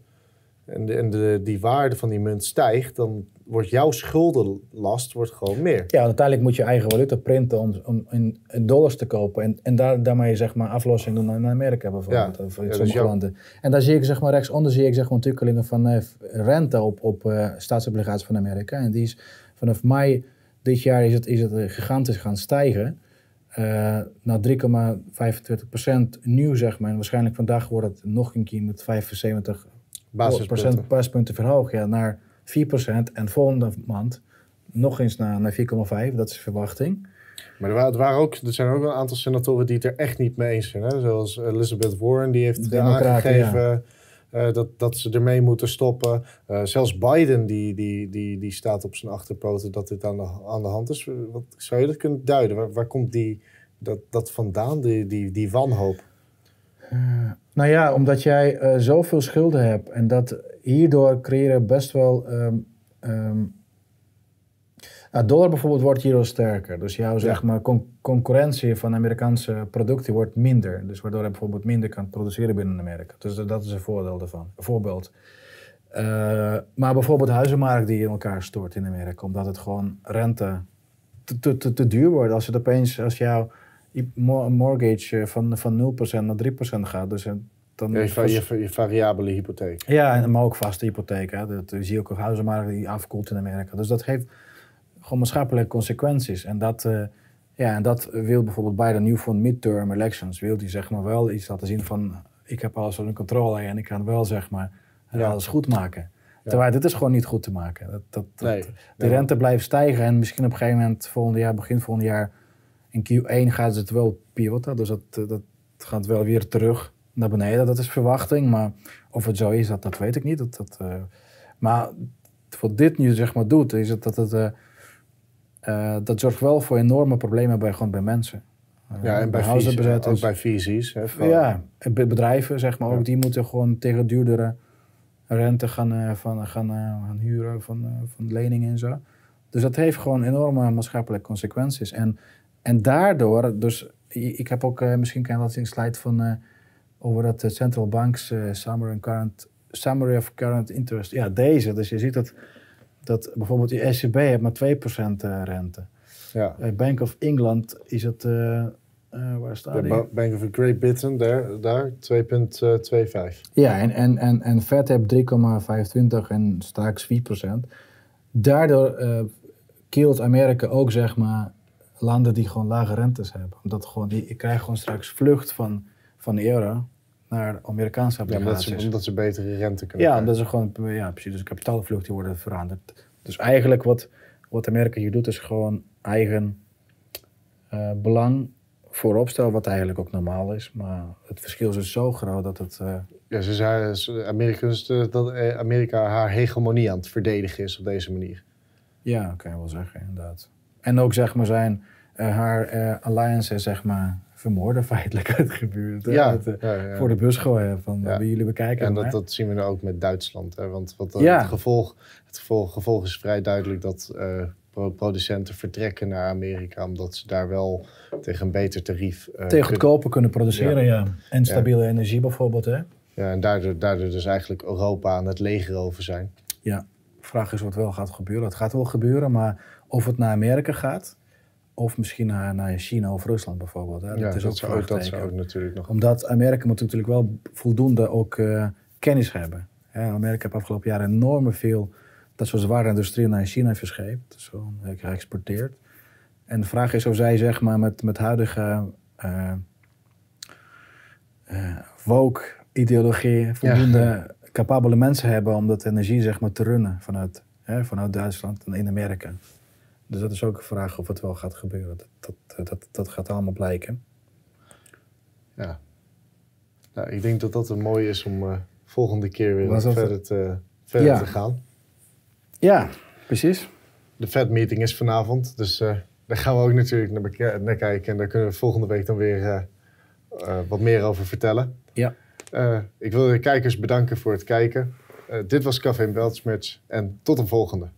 en, de, en de, die waarde van die munt stijgt... dan wordt jouw schuldenlast wordt gewoon meer. Ja, uiteindelijk moet je eigen valuta printen om, om in, dollars te kopen. En, en daar, daarmee zeg maar aflossing doen in Amerika bijvoorbeeld. Ja, of in ja, sommige landen. En daar zie ik zeg maar rechtsonder zie ik zeg maar ontwikkelingen van uh, rente op, op uh, staatsobligaties van Amerika. En die is vanaf mei dit jaar is het, is het gigantisch gaan stijgen. Uh, naar 3,25% nieuw zeg maar. En waarschijnlijk vandaag wordt het nog een keer met 75 basispunten, basispunten verhoogd. Ja, naar 4% en volgende maand nog eens naar, naar 4,5%. Dat is de verwachting. Maar er, waren, waren ook, er zijn ook een aantal senatoren die het er echt niet mee eens zijn. Hè? Zoals Elizabeth Warren, die heeft aangegeven uh, dat, dat ze ermee moeten stoppen. Uh, zelfs Biden, die, die, die, die staat op zijn achterpoten dat dit aan de, aan de hand is. Wat, zou je dat kunnen duiden? Waar, waar komt die, dat, dat vandaan, die, die, die wanhoop? Uh, nou ja, omdat jij zoveel schulden hebt en dat hierdoor creëren best wel. Um, um, nou, dollar bijvoorbeeld wordt hierdoor sterker. Dus jouw zeg maar, concurrentie van Amerikaanse producten wordt minder. Dus waardoor je bijvoorbeeld minder kan produceren binnen Amerika. Dus dat is een voordeel daarvan. Een voorbeeld. Uh, maar bijvoorbeeld de huizenmarkt die in elkaar stort in Amerika. Omdat het gewoon rente te, te, te duur wordt. Als het opeens, als jouw mortgage van, van 0% naar 3% gaat. Dus dan ja, je, je, variabele hypotheek. Ja, maar ook vaste hypotheek. Hè. Dat, je ziet ook een huizenmarkt die afkoelt in Amerika. Dus dat heeft gewoon maatschappelijke consequenties. En dat, uh, ja, en dat wil bijvoorbeeld bij de nu voor midterm elections, wil die zeg maar wel iets laten zien van ik heb alles onder controle en ik kan wel zeg maar ja. alles goed maken. Terwijl dit is gewoon niet goed te maken. Dat, dat, nee, de rente blijft stijgen en misschien op een gegeven moment volgend jaar, begin volgend jaar, in Q1 gaat het wel pivoten. Dus dat, dat gaat wel weer terug naar beneden. Dat is verwachting. Maar of het zo is, dat, dat weet ik niet. Dat, dat, uh, maar wat dit nu zeg maar doet, is het dat het... Uh, uh, dat zorgt wel voor enorme problemen bij, gewoon bij mensen. ja, en bij, visies, ook bij visies. Hè, ja, bedrijven zeg maar ook, die moeten gewoon tegen duurdere rente gaan, van, gaan, gaan huren van, van leningen en zo. Dus dat heeft gewoon enorme maatschappelijke consequenties. En, en daardoor, dus ik heb ook, misschien kan je dat in slide van over dat central banks summary, current, summary of current interest. Ja, deze. Dus je ziet dat Dat bijvoorbeeld die ECB heeft maar 2% uh, rente. Ja. Bij Bank of England is het, waar staat De die? Ba- Bank of Great Britain, daar, daar 2,25. Ja, en, en, en, en Fed heeft 3,25 en straks 4%. Daardoor keelt Amerika ook, zeg maar, landen die gewoon lage rentes hebben. Omdat gewoon, die, je krijgt gewoon straks vlucht van, van de euro naar Amerikaanse Ja, omdat obligaties. ze, omdat ze betere rente kunnen Ja, dat is gewoon, ja, precies. Dus kapitaalvlucht die worden veranderd. Dus eigenlijk wat, wat Amerika hier doet, is gewoon eigen uh, belang voorop stellen, wat eigenlijk ook normaal is. Maar het verschil is dus zo groot dat het. Uh, Ja, ze zei, ze- Amerika, dat eh, Amerika haar hegemonie aan het verdedigen is op deze manier. ja, kan je wel zeggen, inderdaad. En ook zeg maar zijn haar uh, alliances, zeg maar, vermoorden feitelijk uit. Ja, uh, ja, ja. Voor de bus gooien van wie jullie bekijken. En dat, dat zien we nu ook met Duitsland. Hè? Want wat, eh, het, gevolg, het gevolg, gevolg is vrij duidelijk dat eh, pro- producenten vertrekken naar Amerika. Omdat ze daar wel tegen een beter tarief... eh, Tegen goedkoper kunnen produceren, ja. En stabiele energie bijvoorbeeld, hè. Ja, en daardoor, daardoor dus eigenlijk Europa aan het leger over zijn. Ja, de vraag is wat wel gaat gebeuren. Het gaat wel gebeuren, maar of het naar Amerika gaat, of misschien naar, naar China of Rusland bijvoorbeeld. Hè? Dat ja, is dat, ook zou, dat zou natuurlijk nog... Omdat Amerika moet natuurlijk wel voldoende ook eh, kennis hebben. Hè, Amerika heeft afgelopen jaren enorm veel dat soort zware industrie naar China verscheept, dus gewoon eh, geëxporteerd. En de vraag is of zij zeg maar met, met huidige eh eh, woke-ideologie voldoende capabele mensen hebben om dat energie zeg maar te runnen vanuit, hè, vanuit Duitsland en in Amerika. Dus dat is ook een vraag of het wel gaat gebeuren. Dat, dat, dat, dat gaat allemaal blijken. Ja. Nou, ik denk dat dat een mooie is om eh, volgende keer weer verder, te, verder Ja. te gaan. Ja, precies. De Fed-meeting is vanavond, dus eh, daar gaan we ook natuurlijk naar, kijken. En daar kunnen we volgende week dan weer eh, eh, wat meer over vertellen. Ja. Eh, ik wil de kijkers bedanken voor het kijken. Eh, dit was Café Beltsmerts en tot een volgende.